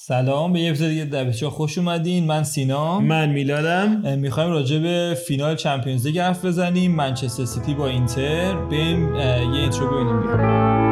سلام به یه اپیزود دیگه خوش اومدین. من سینا من میلادم. می‌خوایم راجع به فینال Champions League حرف بزنیم. منچستر سیتی با اینتر. بریم یه intro ببینیم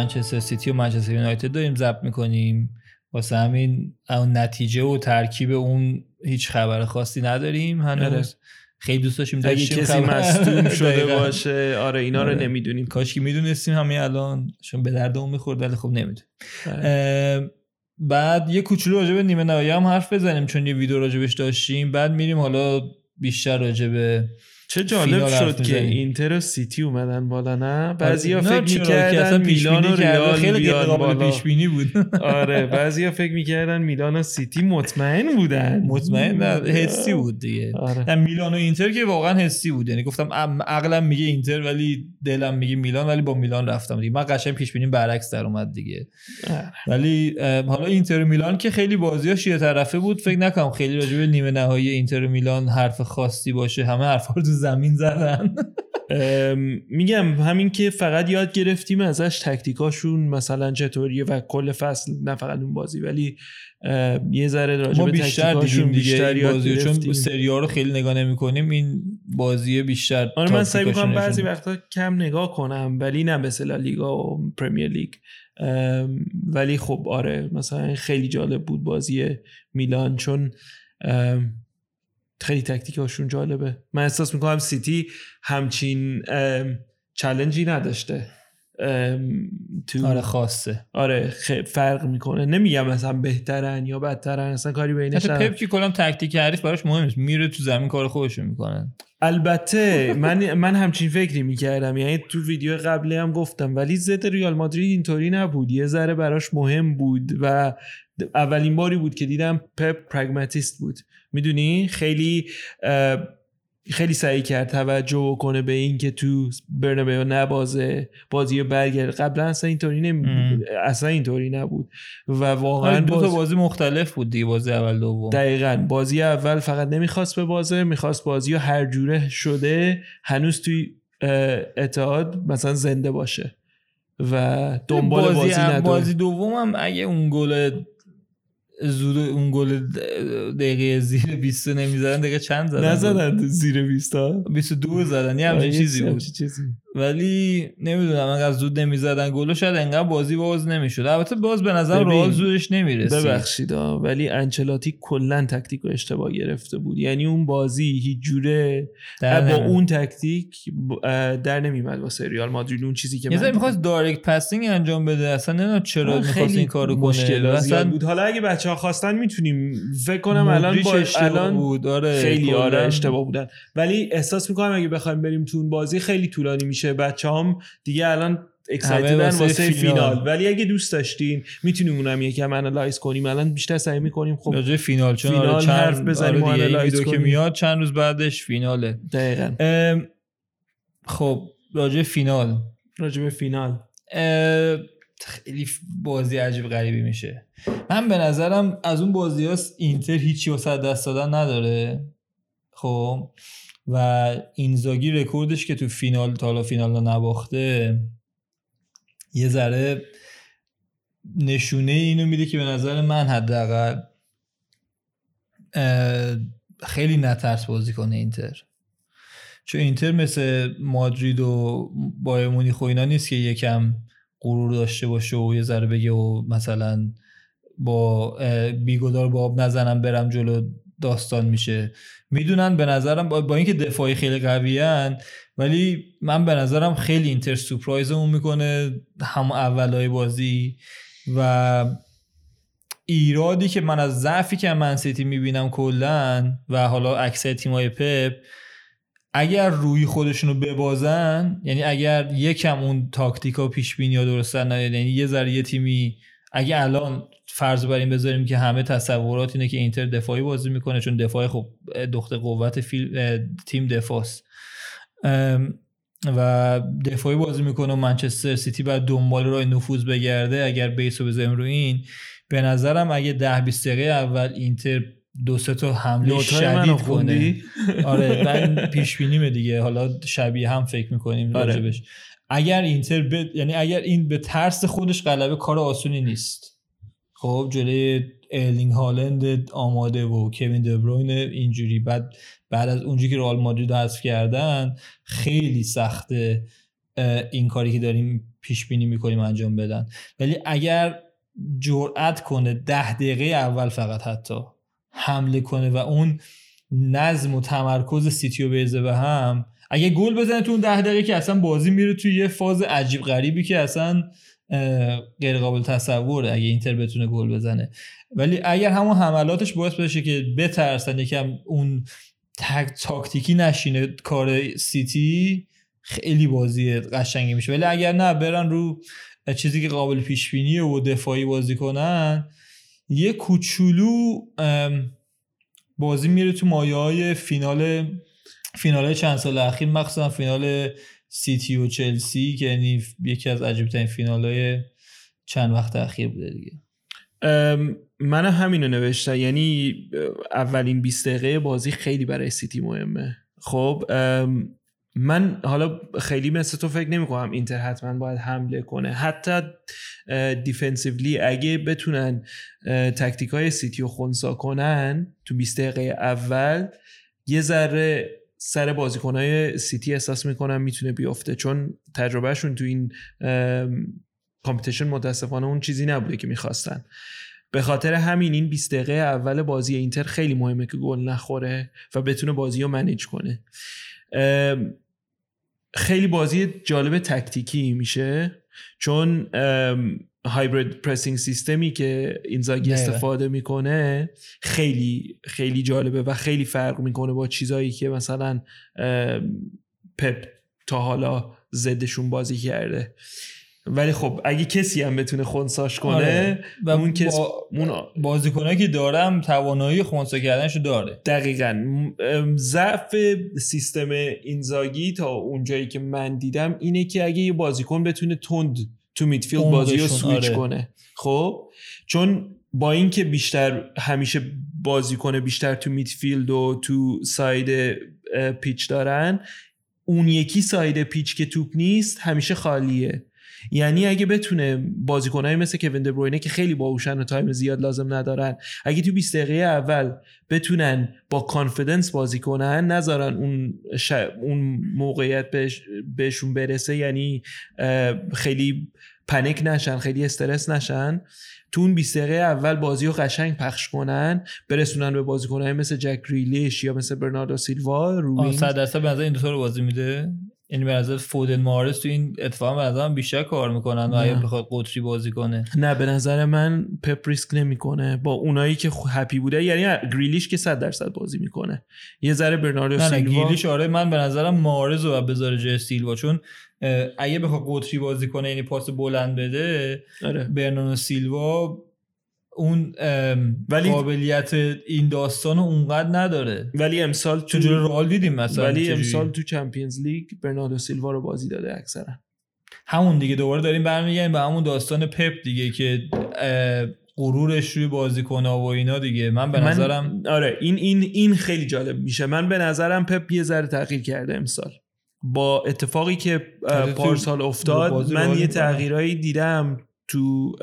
منچستر سیتی و منچستر یونایتد داریم ضبط می‌کنیم. واسه همین اون نتیجه و ترکیب اون هیچ خبر خاصی نداریم هنوز. آره. خیلی دوست داشتیم داشتیم کسی مصدوم شده باشه آره اینا رو آره. نمی‌دونیم. کاش که می‌دونستیم همین الان چون به دردمون می‌خورد ولی خب نمی‌دونیم. آره. بعد یه کوچولو راجع به نیمه نهایی هم حرف بزنیم چون یه ویدیو راجبش داشتیم. بعد میریم حالا بیشتر راجع به چه جالب شد که اینتر و سیتی اومدن بالا نه؟ بعضیا فکر می‌کردن میلان و رئال خیلی قابل پیش بینی بود. آره بعضیا فکر می‌کردن میلان و سیتی مطمئن بودن. مطمئن حسی بود دیگه. آره. میلان و اینتر که واقعا حسی بود. یعنی گفتم عقلم میگه اینتر ولی دلم میگه میلان ولی با میلان رفتم دیگه. من قشنگ پیش بینی برعکس در اومد دیگه. آره. ولی حالا اینتر و میلان که خیلی بازیاش یه طرفه بود. فکر نکنم خیلی راجع به نیمه نهایی اینتر و میلان حرف خاصی باشه. همه حرفا رو زمین زدن. میگم همین که فقط یاد گرفتیم ازش تکتیکاشون مثلا چطوریه و کل فصل نه فقط اون بازی ولی یه ذره راجع به بیشتر دیگه بیشتر بازی چون سری ها رو خیلی نگاه نمی کنیم این بازی بیشتر آره من سعی می‌کنم بعضی وقتا کم نگاه کنم ولی نه مثل لیگا و پرمیر لیگ. ولی خب آره مثلا خیلی جالب بود بازی میلان چون خیلی تکتیک هاشون جالبه. من احساس می‌کنم سیتی همچین challenge ی نداشته. تو آره خاصه. آره فرق می‌کنه. نمیگم مثلا بهترن یا بدترن اصلا کاری بینش پپ کلا تکتیک حریف براش مهم نیست. میره تو زمین کار خودشون می‌کنن البته من من همچین فکری می‌کردم. یعنی تو ویدیو قبلی هم گفتم ولی ضد رئال مادرید اینطوری نبود. یه ذره براش مهم بود و اولین باری بود که دیدم پپ پرگماتیست بود. می‌دونی؟ خیلی خیلی سعی کرد توجه کنه به این که تو برنابئو نبازه بازی برگرد قبلا اصلا اینطوری نمی اصلا اینطوری نبود. و واقعا آره، دو تا بازی مختلف بود دیگه بازی اول دوم. دقیقا. بازی اول فقط نمی‌خواست به بازه می‌خواست بازی هر جوره شده هنوز توی اتحاد مثلا زنده باشه و دنبال بازی, بازی بازی دوم هم اگه اون گل زود اون گل دقیقه زیر 20 نمی‌زدن دقیقه چند زدن؟ نزدن زیر 20 ها؟ 22 زدن یه همچین چیزی بود. چیزی. ولی نمی‌دونم اگر زود نمی‌زدن گلو شاید انقدر بازی باز نمی‌شد. البته باز به نظر رئال زودش نمی‌رسید. ببخشید ولی انچلاتی کلا تکتیک رو اشتباه گرفته بود. یعنی اون بازی هیچ جوره با اون تکتیک در نمیمد واسه رئال مادرید. اون چیزی که من می‌خواست direct passing انجام بده. اصلا نمی‌دونم چرا می‌خواست این کارو کنه. اصلا بود. حالا اگه بچه‌ها خواستن می‌تونیم. فکر کنم الان با الان بود. آره خیلی آره اشتباه بودن. ولی احساس می‌کنم اگه بخوایم بریم تو اون بازی خیلی طولانی میشه. میشه بچه هم دیگه الان excited ن واسه فینال. ولی اگه دوست داشتین می‌تونیم اونم یکم analyze کنیم. الان بیشتر سعی می‌کنیم خب راجع فینال چون فینال آره چند حرف بزنیم آره analyze که میاد چند روز بعدش فیناله. دقیقاً. خب راجع فینال. راجع به فینال. خیلی بازی عجیب غریبی میشه. من به نظرم از اون بازی هاست اینتر هیچی واسه دست دادن نداره. خب و اینزاگی رکوردش که تو فینال تا فینال نباخته یه ذره نشونه اینو میده که به نظر من حداقل خیلی نترس بازی کنه اینتر. چون اینتر مثل مادرید و بایر مونیخ و اینا نیست که یکم غرور داشته باشه و یه ذره بگه و مثلا با بیگدار با آب نزنم برم جلو داستان میشه. می‌دونن به نظرم با, با اینکه دفاعی خیلی قویان ولی من به نظرم خیلی اینتر سورپرایزمون می‌کنه هم اولای بازی و ایرادی که من از ضعفی که من سیتی می‌بینم کلا و حالا اکثر تیمای پپ اگر روی خودشونو ببازن یعنی اگر یکم اون تاکتیکا پیش بینی ها درستن یعنی یه ذره یه تیمی اگه الان فرض بر این بذاریم که همه تصورات اینه که اینتر دفاعی بازی می‌کنه چون دفاع خب نقطه قوت تیم دفاعست. و دفاعی بازی می‌کنه و منچستر سیتی بعد دنبال راه نفوذ بگرده. اگر بیس رو بذاریم رو این به نظرم اگه ده 20 دقیقه اول اینتر دو سه تا حمله شدید کنه. آره من پیش بینیمه دیگه. حالا شبیه هم فکر می‌کنیم آره. راجبش. اگر اینتر ب... یعنی اگر این به ترس خودش غلبه کار آسونی نیست. خب جلوی ارلینگ هالند آماده و کوین دبروین اینجوری. بعد بعد از اونجوری که رئال مادرید حذف کردن خیلی سخته این کاری که داریم پیش بینی می‌کنیم انجام بدن. ولی اگر جرأت کنه ده دقیقه اول فقط حتی حمله کنه و اون نظم و تمرکز سیتیو بریزه به هم اگه گل بزنه تو اون ده دقیقه که اصلا بازی میره توی یه فاز عجیب غریبی که اصلا غیر قابل تصوره اگه اینتر بتونه گل بزنه. ولی اگر همون حملاتش باعث بشه که بترسن یکم اون تاکتیکی نشینه کار سیتی خیلی بازی قشنگی میشه. ولی اگر نه برن رو چیزی که قابل پیش بینیه و دفاعی بازی کنن. یه کوچولو بازی میره تو مایه های فینال فینال چند سال اخیر مخصوصا فینال سیتی و چلسی که یعنی یکی از عجیب ترین فینال های چند وقت اخیر بوده دیگه. من همینو نوشتم. یعنی اولین 20 دقیقه بازی خیلی برای سیتی مهمه. خب من حالا خیلی مثل تو فکر نمی کنم اینتر حتما باید حمله کنه. حتی defensively اگه بتونن تکتیک های سیتی رو خونسا کنن تو 20 دقیقه اول یه ذره سر بازیکن های سیتی احساس می‌کنم می‌تونه بیفته. چون تجربهشون تو این competition متاسفانه اون چیزی نبوده که می‌خواستن. به خاطر همین این 20 دقیقه اول بازی اینتر خیلی مهمه که گل نخوره و بتونه بازی رو manage کنه. خیلی بازی جالب تکتیکی میشه. چون hybrid pressing system ی که اینزاگی استفاده می‌کنه خیلی خیلی جالبه و خیلی فرق می‌کنه با چیزایی که مثلا پپ تا حالا ضدشون بازی کرده. ولی خب اگه کسی هم بتونه خونساش کنه آره. و اون کس با... بازیکنایی که دارم توانایی خونسا کردنشو داره. دقیقا. ضعف سیستم اینزاگی تا اونجایی که من دیدم اینه که اگه یه بازیکن بتونه تند تو midfield بازی رو سویچ آره. کنه. خب؟ چون با اینکه بیشتر همیشه بازی کنه بیشتر تو midfield و تو side pitch دارن اون یکی side pitch که توپ نیست همیشه خالیه. یعنی اگه بتونه بازیکنایی مثل کوین دبروینه که خیلی باهوشن و time زیاد لازم ندارن اگه تو 20 دقیقه اول بتونن با confidence بازی کنن نذارن اون اون موقعیت بهش... بهشون برسه یعنی خیلی panic نشن خیلی استرس نشن تو اون 20 دقیقه اول بازی رو قشنگ پخش کنن برسونن به بازیکنهای مثل جک گریلیش یا مثل برناردو سیلوا رو 100 درصد به این دو رو بازی میده؟ یعنی به نظر فودن مارس تو این اتفاق به نظرم بیشتر کار می‌کنن و اگه بخواد قطری بازی کنه. نه به نظر من پپ ریسک نمی‌کنه. با اونایی که هپی بوده یعنی گریلیش که 100 درصد بازی می‌کنه. یه ذره برناردو نه سیلوا نه گریلیش آره من به نظرم مارز رو بذاره جای سیلوا. چون اگه بخواد قطری بازی کنه یعنی پاس بلند بده آره. برناردو سیلوا اون ولی قابلیت این داستان اونقدر نداره. ولی امسال تو چجوری رئال دیدیم مثلا؟ ولی امسال تو چمپیونز لیگ برناردو سیلوا رو بازی داده اکثرا. همون دیگه دوباره داریم برمیگردیم به همون داستان پپ دیگه که غرورش روی بازیکن و اینا دیگه. من به نظرم آره این این این خیلی جالب میشه. من به نظرم پپ یه ذره تغییر کرده امسال. با اتفاقی که پارسال افتاد من یه تغییرایی دیدم تو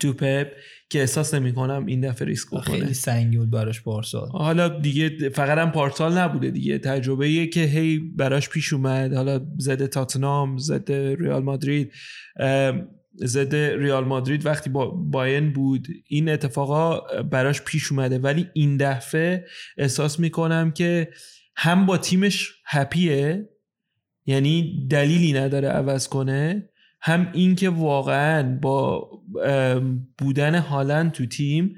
تو پپ که احساس نمی کنم این دفعه ریسک بکنه. خیلی سنگی بود براش پارسال. حالا دیگه فقط هم پارسال نبوده دیگه. تجربه ایه که هی براش پیش اومد. حالا زده تاتنام زده ریال مادرید. زده ریال مادرید وقتی با باین بود این اتفاقا براش پیش اومده. ولی این دفعه احساس می‌کنم که هم با تیمش هپیه یعنی دلیلی نداره عوض کنه هم این که واقعا با بودن هالند تو تیم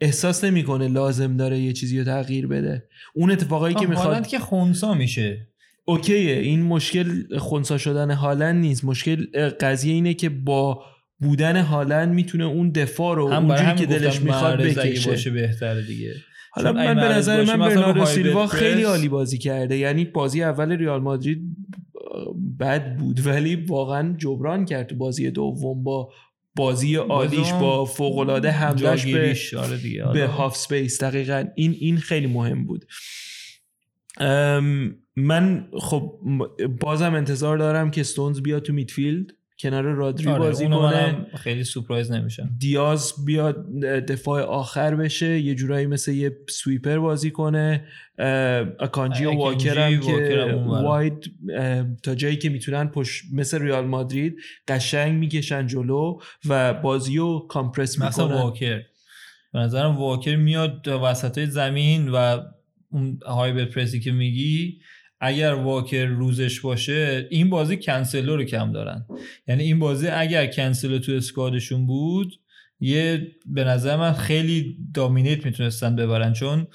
احساس نمی‌کنه لازم داره یه چیزی رو تغییر بده. اون اتفاقایی که می‌خواد هالند که خونسا میشه. اوکیه این مشکل خونسا شدن هالند نیست. مشکل قضیه اینه که با بودن هالند می‌تونه اون دفاع رو اونجوری که دلش می‌خواد بکشه. باشه بهتره دیگه. حالا من به نظر من برناردو سیلوا خیلی عالی بازی کرده. یعنی بازی اول ریال مادرید بد بود ولی واقعا جبران کرد تو بازی دوم با بازی عالیش با فوق العاده حملش به آره به half space دقیقا. این این خیلی مهم بود. من خب بازم انتظار دارم که ستونز بیاد تو midfield کنار رودری آره بازی کنه. خیلی surprise نمیشم. دیاز بیاد دفاع آخر بشه یه جورایی مثل یه sweeper بازی کنه. اکانجی و واکر هم که واید تا جایی که می‌تونن پشت مثل ریال مادرید قشنگ می‌کشن جلو و بازی رو کامپرس می‌کنن. مثلا واکر به نظرم واکر میاد وسط زمین و اون هایبر پرسی که میگی اگر واکر روزش باشه این بازی کنسلو رو کم دارن. یعنی این بازی اگر کنسلو تو اسکادشون بود یه به نظر من خیلی دامینیت می‌تونستن ببرن چون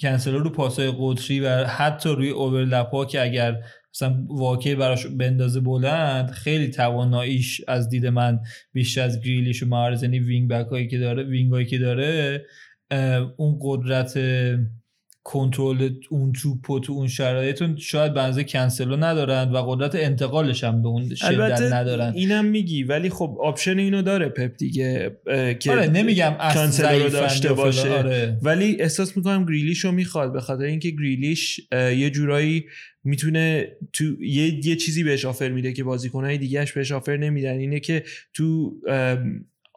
کنسلو رو پاسای قطری و حتی روی overlap ها که اگر مثلا واکر براش بندازه بلند خیلی تواناییش از دید من بیشتر از گریلیش و محرز یعنی wing back هایی که داره wing هایی که داره اون قدرت کنترل اون توپ و تو اون شرایط شاید بنزه کنسلو ندارن و قدرت انتقالش هم به اون شدت ندارن اینم میگی ولی خب option اینو داره پپ دیگه که آره نمیگم رو داشته باشه. آره. ولی احساس می‌کنم گریلیش رو می‌خواد به خاطر اینکه گریلیش یه جورایی می‌تونه تو یه, یه چیزی بهش آفر میده که بازیکنهای دیگهش بهش آفر نمیدن. اینه که تو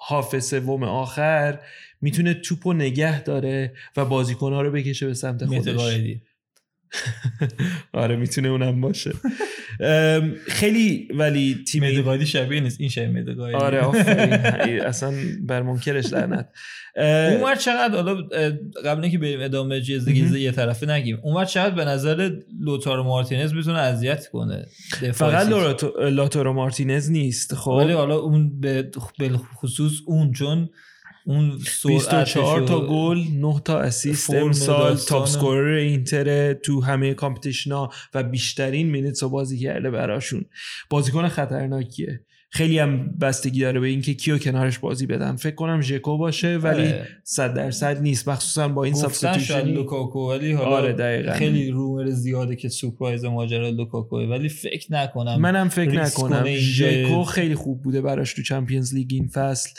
هاف سوم آخر می‌تونه توپ و نگه داره و بازیکنها رو بکشه به سمت خودش. آره می‌تونه اونم باشه. خیلی ولی تیم مدقایدی شبیه نیست. این شبیه مدقایدی آره اصلا بر منکرش لعنت. اونور چقدر حالا قبل که بریم ادامه جزده یه طرفه نگیم. اونور چقدر به نظر لوتارو مارتینز می‌تونه اذیت کنه فقط لوتارو مارتینز نیست خب؟ ولی حالا اون به خصوص اون چون اون 24 تا گل 9 تا اسیست امسال top scorer اینتر تو همه competition ا و بیشترین minutes بازی کرده براشون. بازیکن خطرناکیه. خیلی هم بستگی داره به اینکه کیو کنارش بازی بدن فکر کنم ژکو باشه ولی آره. صد درصد نیست. مخصوصا با این substitution لوکاکو ولی حالا آره دقیقا. خیلی rumor زیاده که سورپرایز ماجرا لوکاکو ولی فکر نکنم منم فکر نکنم. ژکو خیلی خوب بوده براش تو Champions League این فصل.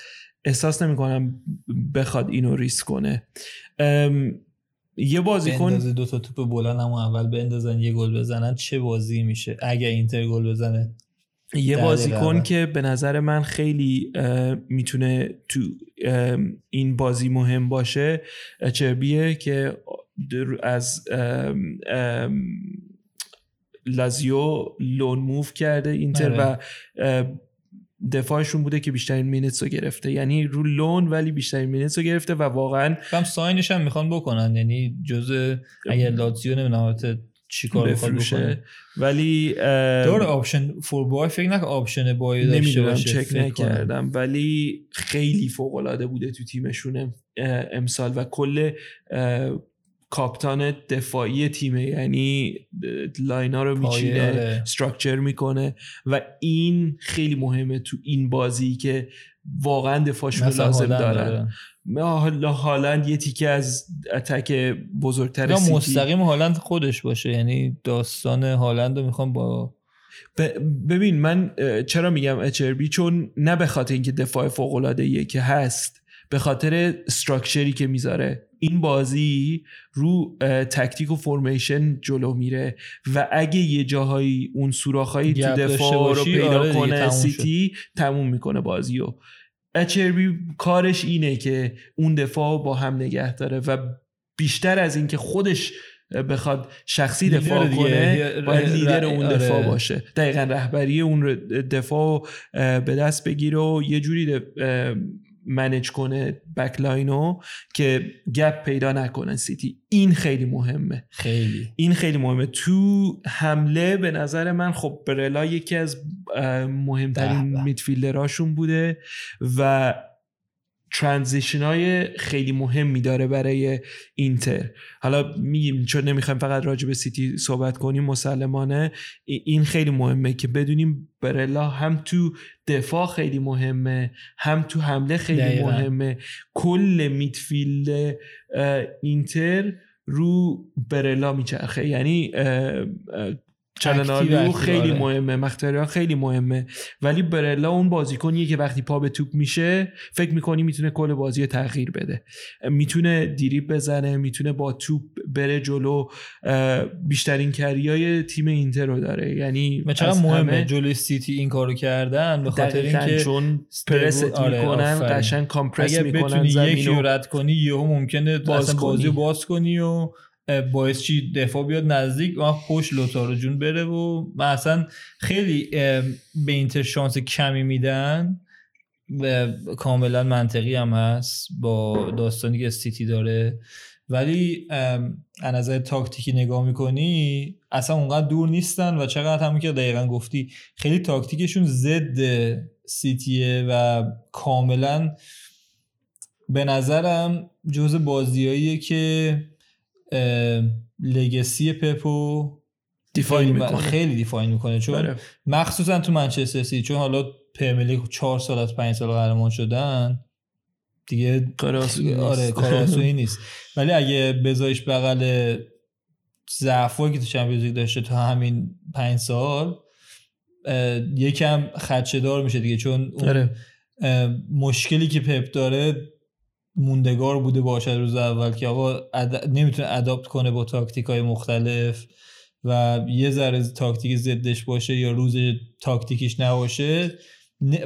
احساس نمی کنم بخواد اینو ریسک کنه. یه بازیکن دو تا توپ بلند هم اول بندازن یه گل بزنن چه بازی میشه؟ اگه اینتر گل بزنه. یه بازیکن که به نظر من خیلی می‌تونه تو این بازی مهم باشه آچربیه که از لاتزیو loan move کرده اینتر آره. و دفاعشون بوده که بیشترین minutes رو گرفته. یعنی رو loan ولی بیشترین مینتس رو گرفته و واقعا کم sign ش هم می‌خوان بکنن. یعنی جز اگر لاتزیو نمی‌دونم چیکار بکنه. ولی دور option for buy فکر نکنم option buy داشته باشه چک نکردم. ولی خیلی فوق العاده بوده تو تیمشون امسال و کل captain دفاعی تیمه یعنی line ها رو میچینه structure می‌کنه و این خیلی مهمه تو این بازی که واقعا دفاعشون لازم دارن. حالا هالند یه تیکه از attack بزرگتر سیتی. مستقیم هالند خودش باشه یعنی داستان هالند رو می‌خوام با ببین من چرا میگم آچربی؟ چون نه به خاطر اینکه دفاع فوق العاده که هست به خاطر structure ی که می‌ذاره. این بازی رو تکتیک و formation جلو میره و اگه یه جاهایی اون سوراخهایی تو دفاع رو پیدا آره کنه سیتی تموم می‌کنه بازی و اچربی کارش اینه که اون دفاع با هم نگه داره و بیشتر از اینکه خودش بخواد شخصی دفاع کنه باید لیدر اون دفاع آره. باشه. دقیقا رهبری اون دفاع به دست بگیره و یه جوری منج کنه بکلاینو که گپ پیدا نکنه سیتی. این خیلی مهمه. خیلی. این خیلی مهمه. تو حمله به نظر من خب برلا یکی از مهمترین midfielder هاشون بوده و transition های خیلی مهمی داره برای اینتر. حالا میگیم چون نمی‌خوایم فقط راجع به سیتی صحبت کنیم مسلمانه این خیلی مهمه که بدونیم بارلا هم تو دفاع خیلی مهمه هم تو حمله خیلی دقیقا. مهمه. کل midfield اینتر رو بارلا میچرخه. یعنی چلنالو اکتیو خیلی آره. مهمه مختاریان خیلی مهمه ولی برلا اون بازیکنیه که وقتی پا به توپ میشه فکر می‌کنی می‌تونه کل بازی تغییر بده می‌تونه دیریب بزنه می‌تونه با توپ بره جلو بیشترین کریای تیم اینتر رو داره یعنی و چقدر از مهمه همه جلوی سیتی این کارو کردن به خاطر اینکه چون پرست آره، می‌کنن. قشنگ کامپرس می‌کنن بتونی یکی زمین رو رد کنی یهو ممکنه باز بازی کنی. باز کنی و باعث چی دفاع بیاد نزدیک و پشت لوتارو جون بره و من اصلا خیلی به اینتر شانس کمی میدن. و کاملا منطقی هم هست با داستانی که سیتی داره. ولی از نظر تاکتیکی نگاه می‌کنی اصلا اونقدر دور نیستن و چقدر همون که دقیقا گفتی خیلی تاکتیکشون ضد سیتیه و کاملا به نظرم جز بازیاییه که legacy پپو define خیلی, می‌کنه خیلی define می‌کنه چون آره. مخصوصا تو منچستر سیتی چون حالا Premier League چهار سال از پنج سال قهرمان شدن دیگه. آره کار آسونی نیست ولی اگه بذاریش بغل ضعفایی که تو Champions League داشته تا همین پنج سال یکم خدشه‌دار میشه دیگه چون اون آره. مشکلی که پپ داره موندگار بوده باشه روز اول که آقا اد... نمی‌تونه اداپت کنه با تاکتیک های مختلف و یه ذره تاکتیک ضدش باشه یا روز تاکتیکیش نباشه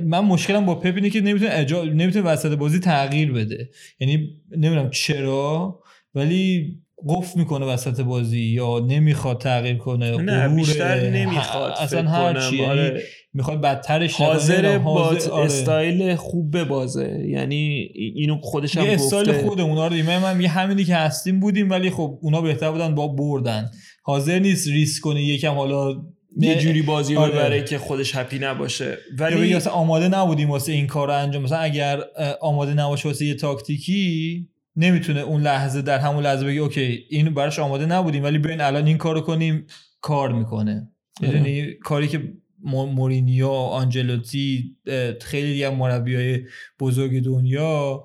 من مشکلم با پپ اینه که نمی‌تونه اجا... نمی‌تونه وسط بازی تغییر بده یعنی نمی‌دونم چرا ولی قفل می‌کنه وسط بازی یا نمی‌خواد تغییر کنه نه بیشتر نمی‌خواد اصلا هر. چی یعنی آره. می‌خواد بدترش حاضر نمی‌دونم، با حاضر- آره. استایل خوب ببازه. یعنی اینو خودش هم یه استایل خودمون رو دیگه من میگه همینی که هستیم بودیم ولی خب اونا بهتر بودن با بردن. حاضر نیست ریسک کنه یکم حالا یه جوری بازی رو آره. ببره که خودش happy نباشه. ولی اصلا آماده نبودیم واسه این کار رو انجام. مثلا اگر آماده نباشه واسه یه تاکتیکی نمی‌تونه اون لحظه در همون لحظه بگی OK اینو براش آماده نبودیم ولی بیاین الان این کارو کنیم کار می‌کنه. می‌دونی کاری که مورینیو آنجلوتی خیلی دیگه مربیای بزرگ دنیا.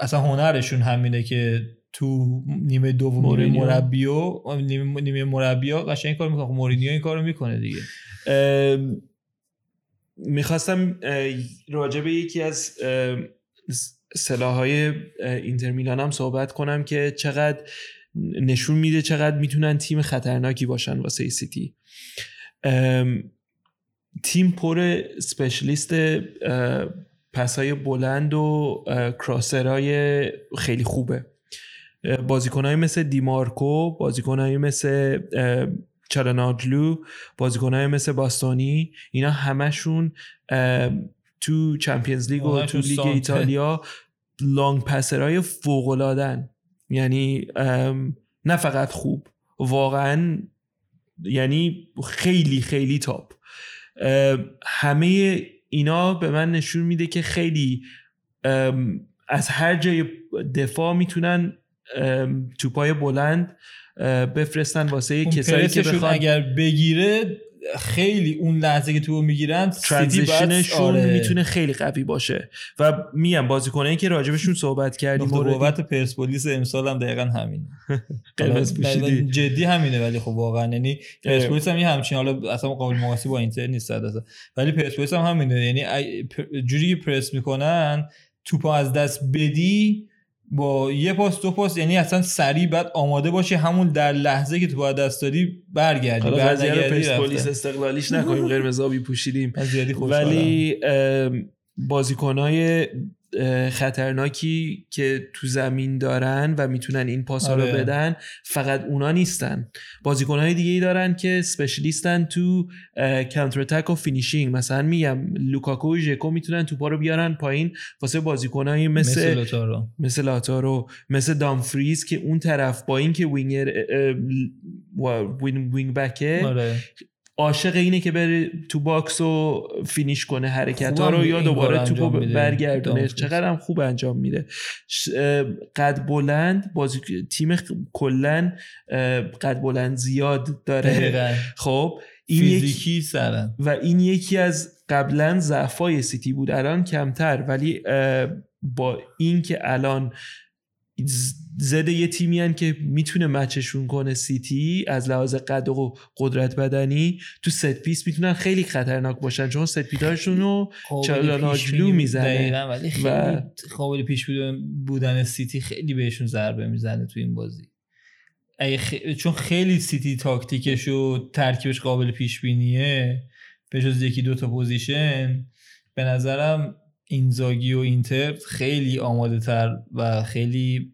اصلا هنرشون همینه که تو نیمه دوم نیمه مورینیو. مربیو نیمه, نیمه مربیا قشنگ این کار می‌کنه. خب مورینیو این کارو می‌کنه دیگه. می‌خواستم راجع به یکی از سلاحهای اینتر میلان هم صحبت کنم که چقدر نشون میده چقدر می‌تونن تیم خطرناکی باشن واسه سیتی ام، تیم پر specialist پسای بلند و crosser های خیلی خوبه. اه، بازیکنهای مثل دیمارکو بازیکنهای مثل چالهان‌اوغلو بازیکنهای مثل باستانی اینا همشون تو Champions League و تو لیگ. ایتالیا لانگ پسرهای فوقلادن یعنی نه فقط خوب واقعا یعنی خیلی خیلی تاپ همه اینا به من نشون میده که خیلی از هر جای دفاع می‌تونن توپای بلند بفرستن واسه کسایی که بخوان اگر بگیره خیلی اون لحظه که تو می‌گیرن ترانزیشنشون آره. می‌تونه خیلی قوی باشه و میگم بازیکنایی که راجبشون صحبت کردیم. قوت پرسپولیس امسال هم دقیقا همینه قرمز پوشیدی جدی همینه ولی خب واقعا یعنی پرسپولیس هم یه همچین حالا اصلا قابل مقایسه با اینتر نیست درصد. ولی پرسپولیس هم همینه یعنی جوری که پرس می‌کنن توپا از دست بدی با یه پاس دو پاس یعنی اصلا سریع بعد آماده باشی همون در لحظه که تو از دست دادی برگردی پرسپولیس رفته. استقلالیش نکنیم قرمز آبی پوشیدیم. ولی اه، خطرناکی که تو زمین دارن و می‌تونن این پاسا رو آره. بدن فقط اونا نیستن. بازیکنهای دیگه ای دارن که specialist ن تو counter attack و finishing مثلا میگم لوکاکو و ژکو می‌تونن توپا رو بیارن پایین واسه بازیکنهای مثل مثل لوتارو مثل لوتارو مثل دامفریز که اون طرف با اینکه وینگر wing back ه آره. عاشق اینه که بره تو box و finish کنه حرکت ها رو یا دوباره توپو برگردونه. چقدر هم خوب انجام میده. قد بلند بازی تیم کلا قد بلند زیاد داره. خب این فیزیکی سرن و این یکی از قبلا ضعفای سیتی بود. الان کمتر. ولی با اینکه الان زده یه تیمی هن که می‌تونه مچشون کنه سیتی از لحاظ قد و قدرت بدنی تو set piece می‌تونن خیلی خطرناک باشن چون set piece اشون رو چالهان‌اوغلو می‌زنه. ولی خیلی و... قابل پیش بودن سیتی خیلی بهشون ضربه می‌زنه تو این بازی. چون خیلی سیتی تاکتیکش و ترکیبش قابل پیش بینیه به جز یکی دو تا position به نظرم اینزاگی و اینتر خیلی آماده تر و خیلی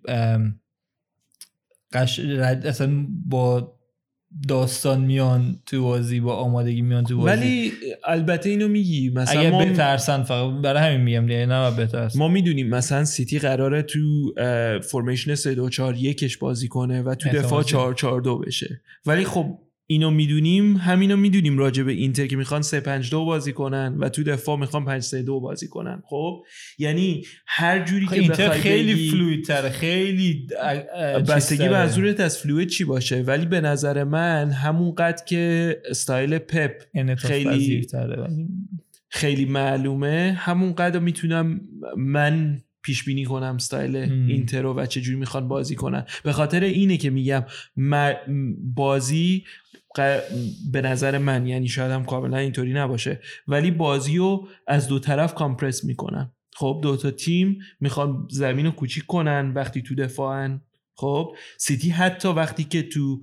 قش... اصلا با داستان میان تو بازی با آمادگی میان تو بازی. ولی البته اینو میگی مثلا اگه ما بترسن فقط برای همین میگم دیگه نه بترسن. ما می‌دونیم مثلا سیتی قراره تو فرمیشن 3 2 4 1 بازی کنه و تو دفاع 4 4 2 بشه. ولی خب اینو می‌دونیم همینو می‌دونیم راجع به اینتر که می‌خوان 3 5 2 بازی کنن و تو دفاع می‌خوان 5 3 2 بازی کنن. خب؟ یعنی هر جوری که اینتر خیلی بگی... fluid تره خیلی بستگی به منظورت از fluid چی باشه؟ ولی به نظر من همون قد که استایل پپ خیلی خیلی معلومه همون قد می‌تونم من پیش بینی کنم ستایل اینتر و چه جوری می‌خوان بازی کنن. به خاطر اینه که میگم بازی به نظر من یعنی شاید هم کاملا اینطوری نباشه. ولی بازی رو از دو طرف compress می‌کنن خب دو تا تیم می‌خوان زمین رو کوچیک کنن وقتی تو دفاعن. خب سیتی حتی وقتی که تو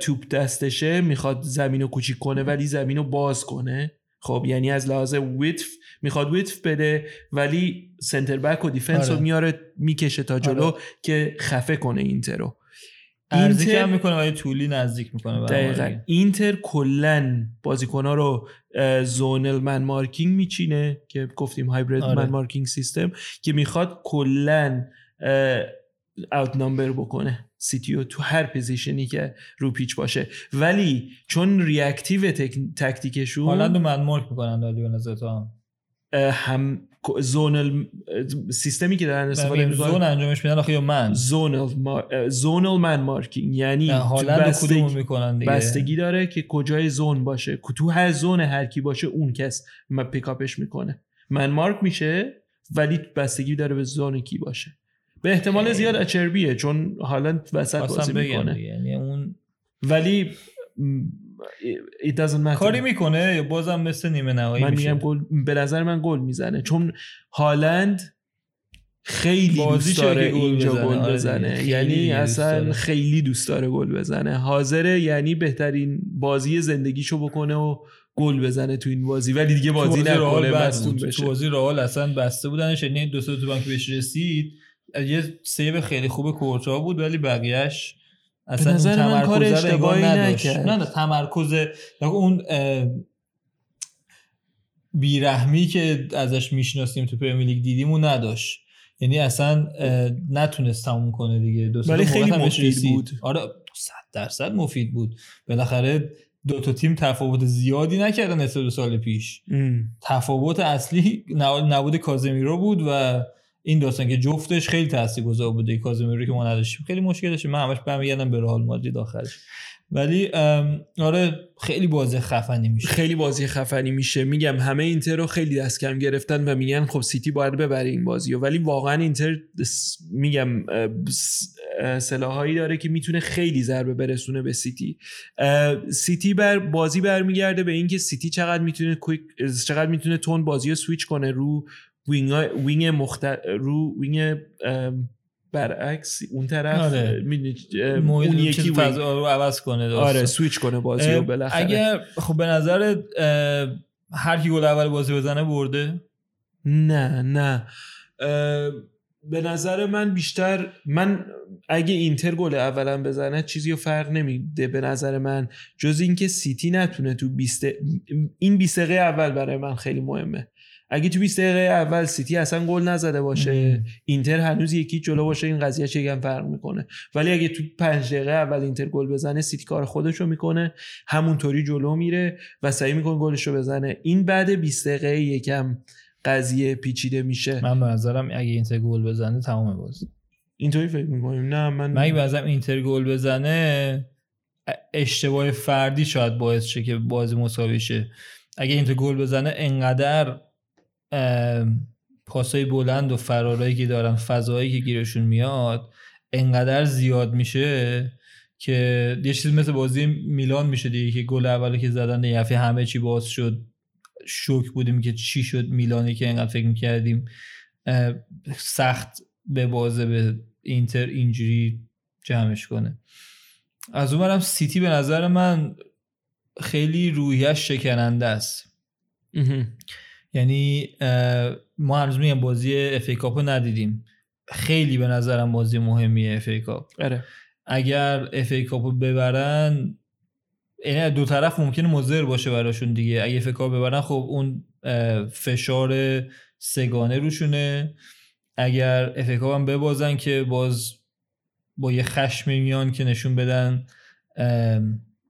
توپ دستشه می‌خواد زمین رو کوچیک کنه ولی زمین رو باز کنه. خب یعنی از لحاظ ویتف می‌خواد ویتف بده ولی center back و defense رو آره. میاره می‌کشه تا جلو آره. که خفه کنه اینتر رو اینتر می‌کنه ولی طولی نزدیک می‌کنه دقیقا. اینتر کلا ها رو زونل من مارکینگ میچینه که گفتیم هایبرید آره. من مارکینگ سیستم که می‌خواد کلا اوت نامبر بکنه. سیتیو تو هر پوزیشنی که رو پیچ باشه. ولی چون ریاکتیو تکتیکشون هالند من مارک می‌کنن ولی به نظر هم زونل سیستمی که دارن استفاده می‌کنن زون انجامش میدن آخه یا من؟ زونل ما... زونل من مارکینگ یعنی بستگی... می‌کنن دیگه. بستگی داره که کجای زون باشه. تو هر زون هر کی باشه اون کس پیکاپش می‌کنه. من مارک میشه ولی بستگی داره به زون کی باشه. به احتمال زیاد اچربیه چون حالا وسط بازی می‌کنه. یعنی اون ولی it doesn't matter. کاری می‌کنه یا بازم مثل نیمه نهایی من میگم گل به نظر من گل می‌زنه. چون هالند خیلی دوست داره اینجا گل آره بزنه. یعنی اصلا خیلی دوست داره گل بزنه. حاضره یعنی بهترین بازی زندگیشو بکنه و گل بزنه تو این بازی. ولی دیگه بازی نکنه بستون بشه. تو بازی رئال اصلا بسته بودنش. یعنی دو تا تو بانک بهش رسید. یه سیو خیلی خوب کورتا بود ولی بقیهش اصلا نظر من کار اشتباهی نکرد. نه نه تمرکز اون بیرحمی که ازش می‌شناسیم تو پرمیر لیگ دیدیم اون نداشت. یعنی اصلا نتونست تموم کنه دیگه. ولی خیلی مفید بود. آره صد درصد مفید بود. بالاخره دو تا تیم تفاوت زیادی نکردن نسبت سال پیش. تفاوت اصلی نبود کازمیرو بود و این داستان که جفتش خیلی تاثیرگذار بوده کازمیرو که ما نداشتیم. خیلی مشکل داشتیم من همش برمیگردم به رئال مادرید آخرش. ولی آره خیلی بازی خفنی میشه. خیلی بازی خفنی میشه. میگم همه اینتر رو خیلی دست کم گرفتن و میگن خب سیتی باید ببره این بازی ولی واقعا اینتر میگم سلاحایی داره که می‌تونه خیلی ضربه برسونه به سیتی. سیتی بر بازی برمیگرده به اینکه سیتی چقدر می‌تونه چقدر می‌تونه تون بازی رو سویچ کنه رو wing, wing مختر رو wing برعکس اون طرف آره. اون یکی فضا رو عوض کنه داستان. آره سویچ کنه بازی رو بالاخره. اگه خب به نظر هر کی گل اول بازی بزنه برده؟ نه نه. به نظر من بیشتر من اگه اینتر گل اولا بزنه چیزی رو فرق نمیده به نظر من. جز اینکه سیتی نتونه تو 20 این 20 اول برای من خیلی مهمه. اگه تو 20 دقیقه اول سیتی اصلا گل نزده باشه اینتر هنوز یکی جلو باشه این قضیه چه فرق می‌کنه. ولی اگه تو 5 دقیقه اول اینتر گل بزنه سیتی کار خودش رو می‌کنه همونطوری جلو میره و سعی می‌کنه گلش رو بزنه. این بعد 20 دقیقه یکم قضیه پیچیده میشه. من به نظرم اگه اینتر گل بزنه تمام بازی. اینطوری فکر می‌کنیم. نه من من به اینتر گل بزنه اشتباه فردی شاید باعث شه که بازی مساوی شه. اگه اینتر گل بزنه انقدر پاسای بلند و فرارایی که دارن فضایی که گیرشون میاد انقدر زیاد میشه که یه چیز مثل بازی میلان میشه دیگه که گل اولی که زدن یه همه چی باز شد شوک بودیم که چی شد میلانی که انقدر فکر می‌کردیم. سخت به بازه به اینتر اینجوری جمعش کنه. از اونورم سیتی به نظر من خیلی رویش شکننده است. یعنی ما هنوز میگم بازی FA Cup و ندیدیم. خیلی به نظرم بازی مهمیه FA Cup آره. اگر FA Cup و ببرن یعنی دو طرف ممکنه مضر باشه براشون دیگه. اگه اف ای کاپو ببرن خب اون فشار سگانه روشونه. اگر FA Cup هم ببازن که باز با یه خشم میان که نشون بدن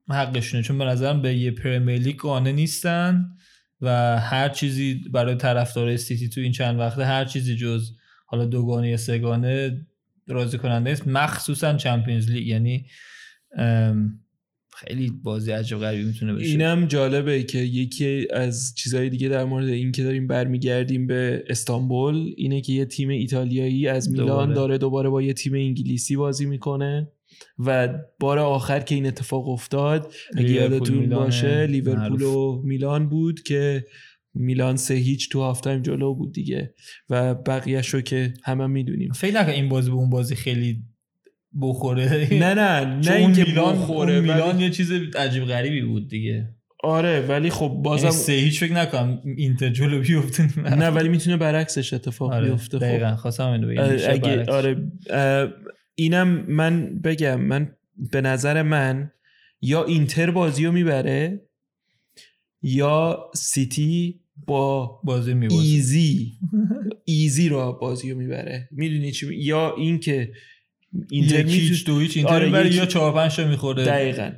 حقشونه. چون به نظرم به یه پرمیر لیگ قانع نیستن. و هر چیزی برای طرفدار سیتی تو این چند وقته هر چیزی جز حالا دوگانه یا سگانه راضی کننده است. مخصوصا چمپیونز لیگ. یعنی خیلی بازی عجب غریبی می‌تونه بشه. اینم جالبه که یکی از چیزهای دیگه در مورد این که داریم برمیگردیم به استانبول اینه که یه تیم ایتالیایی از میلان دوباره. داره دوباره با یه تیم انگلیسی بازی می‌کنه. و بار آخر که این اتفاق افتاد اگه یادتون باشه لیورپول و میلان بود که میلان سه هیچ تو half time جلو بود دیگه و بقیه رو که همه می‌دونیم. فکر نکن این بازی به اون بازی خیلی بخوره. نه نه نه اینکه میلان بخوره میلان یه چیز عجیب غریبی بود دیگه. آره ولی خب بازم یعنی سه هیچ فکر نکنم اینتر جلو بیفته. نه ولی می‌تونه برعکسش اتفاق آره بیفته خب. دقیقاً خواستم اینو بگم آره اینم من بگم من به نظر من یا اینتر بازی رو می‌بره یا سیتی با بازی میبازه. easy easy رو بازی رو می‌بره. می‌دونی چی یا اینکه اینتر هیچ دو هیچ اینتر آره یا 4 5 تا می‌خوره. دقیقاً.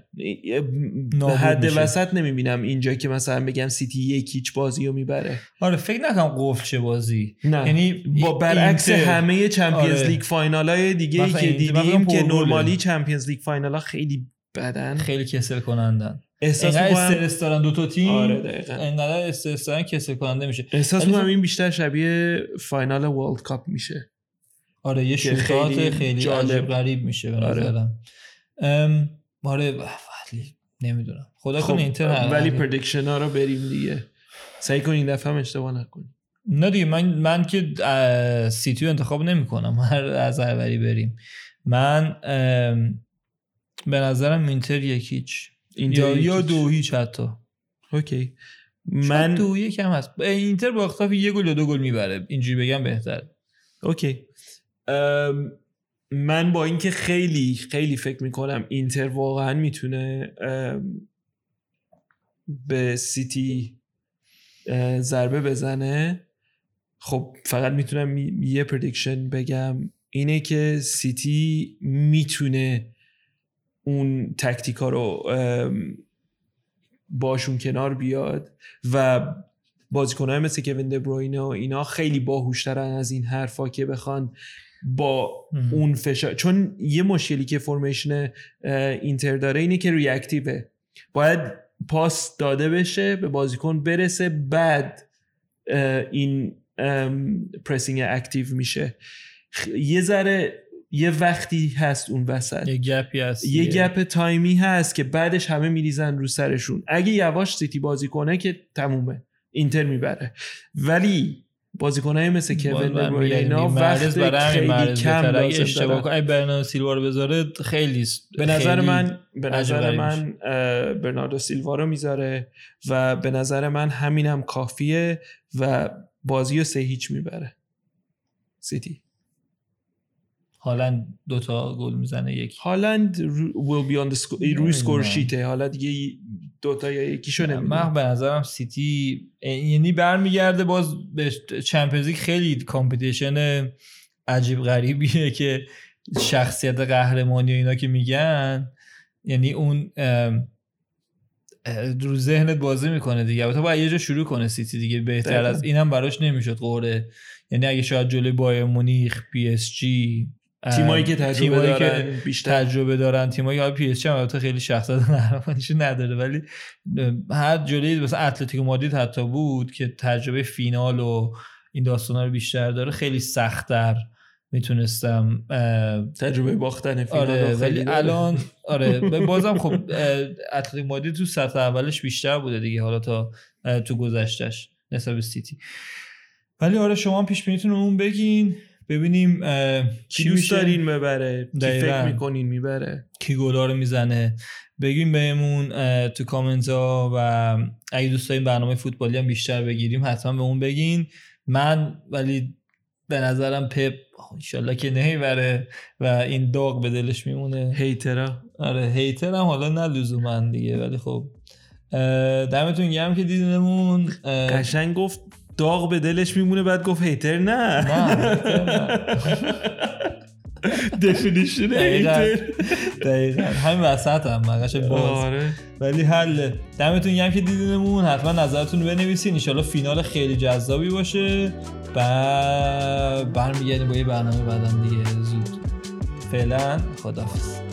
حد وسط نمی‌بینم اینجا که مثلا بگم سیتی یک هیچ بازی رو می‌بره. آره فکر نکنم قفل چه بازی. نه. یعنی با برعکس اینتر... همه Champions آره. League final های دیگه ای که دیدیم که normally Champions League final ها خیلی بدن. خیلی کسل کنندن. احساس می‌کنم استرس دارن دو تا تیم. آره دقیقاً. انقدر استرس دارن کسل کننده میشه. احساس می‌کنم این بیشتر شبیه final World Cup میشه. آره یه shootout خیلی, خیلی عجیب غریب میشه به آره. نظرم. آره ولی نمی‌دونم. خدا خب اینتر ولی prediction ها رو بریم دیگه. سعی کن این دفعه هم اشتباه نکنی نه دیگه من من که سیتی انتخاب نمی کنم هر از اولی بریم. من به نظرم اینتر یک هیچ یا یا دو هیچ حتی. Okay. من دو یک هم هست. اینتر با اختلاف یه گل یا دو گل می‌بره. اینجوری بگم بهتر Okay. من با اینکه خیلی خیلی فکر می‌کنم اینتر واقعا می‌تونه به سیتی ضربه بزنه. خب فقط می‌تونم یه prediction بگم. اینه که سیتی می‌تونه اون tactic ا رو باشون کنار بیاد و بازیکنهای مثل کوین دبروینه و اینا خیلی باهوشترن از این حرفا که بخوان. با اون فشار چون یه مشکلی که formation اینتر داره اینه که reactive ه باید پاس داده بشه به بازیکن برسه بعد این pressing active میشه. یه ذره یه وقتی هست اون وسط. یه gap ی هست یه gap time ی هست که بعدش همه میریزن رو سرشون. اگه یواش سیتی بازی کنه که تمومه. اینتر می‌بره. ولی بازیکنای مثل کوین اینا وقت خیلی کم اگه اشتباه کنه برناردو سیلوا رو بذاره خیلی به نظر من به نظر من برناردو سیلوا رو می‌ذاره و به نظر من همینم کافیه و بازی رو سه هیچ می‌بره. سیتی. هالند دوتا گل می‌زنه یک هالند will be on the روی score sheet ه حالا دیگه دوتا یا یکیشو من نمی‌دونم. به نظرم سیتی یعنی برمیگرده باز به Champions League خیلی competition عجیب غریبیه که شخصیت قهرمانی و اینا که میگن. یعنی اون رو ذهنت بازی می‌کنه دیگه. البته باید یه جا شروع کنه سیتی دیگه بهتر دقیقاً. از اینم براش نمی‌شد قرعه. یعنی اگه شاید جلوی بایر مونیخ PSG تیمایی که تجربه تیمایی که دارن بیشتر. تجربه دارن. تیمایی که PSG البته خیلی شخصیت قهرمانیشو نداره ولی هر جلوی مثلا اتلتیکو مادرید حتی بود که تجربه فینال و این داستانا رو بیشتر داره خیلی سختتر می‌تونستم تجربه باختن فینال آره ولی داره. الان آره بازم خب اتلتیکو مادرید تو سطح اولش بیشتر بوده دیگه حالا تا تو گذشتش نسبت سیتی. ولی آره شما پیش بینیتون اون بگین. ببینیم کی چی دوست دارین ببره کی. فکر می‌کنین می‌بره؟ کی گلا رو می‌زنه؟ بگیم بهمون تو کامنت ها و اگه دوست دارین برنامه فوتبالی هم بیشتر بگیریم حتما به اون بگین. من ولی به نظرم پپ انشالله که نمی‌بره و این داغ به دلش میمونه. هیترا. آره هیتر هم حالا نه لزوما دیگه ولی خب دمتون گرم که دیدنمون قشنگ گفت داغ به دلش میمونه بعد گفت هیتر نه. دفینیشن. هیتر دقیقا همین وسط هم مقاش باز. آره. ولی حل دمتون گرم که دیدینمون. حتما نظرتون رو بنویسین. انشالله فینال خیلی جذابی باشه. و برمیگردیم با یه برنامه بعدم دیگه. زود. فعلا خداحافظ.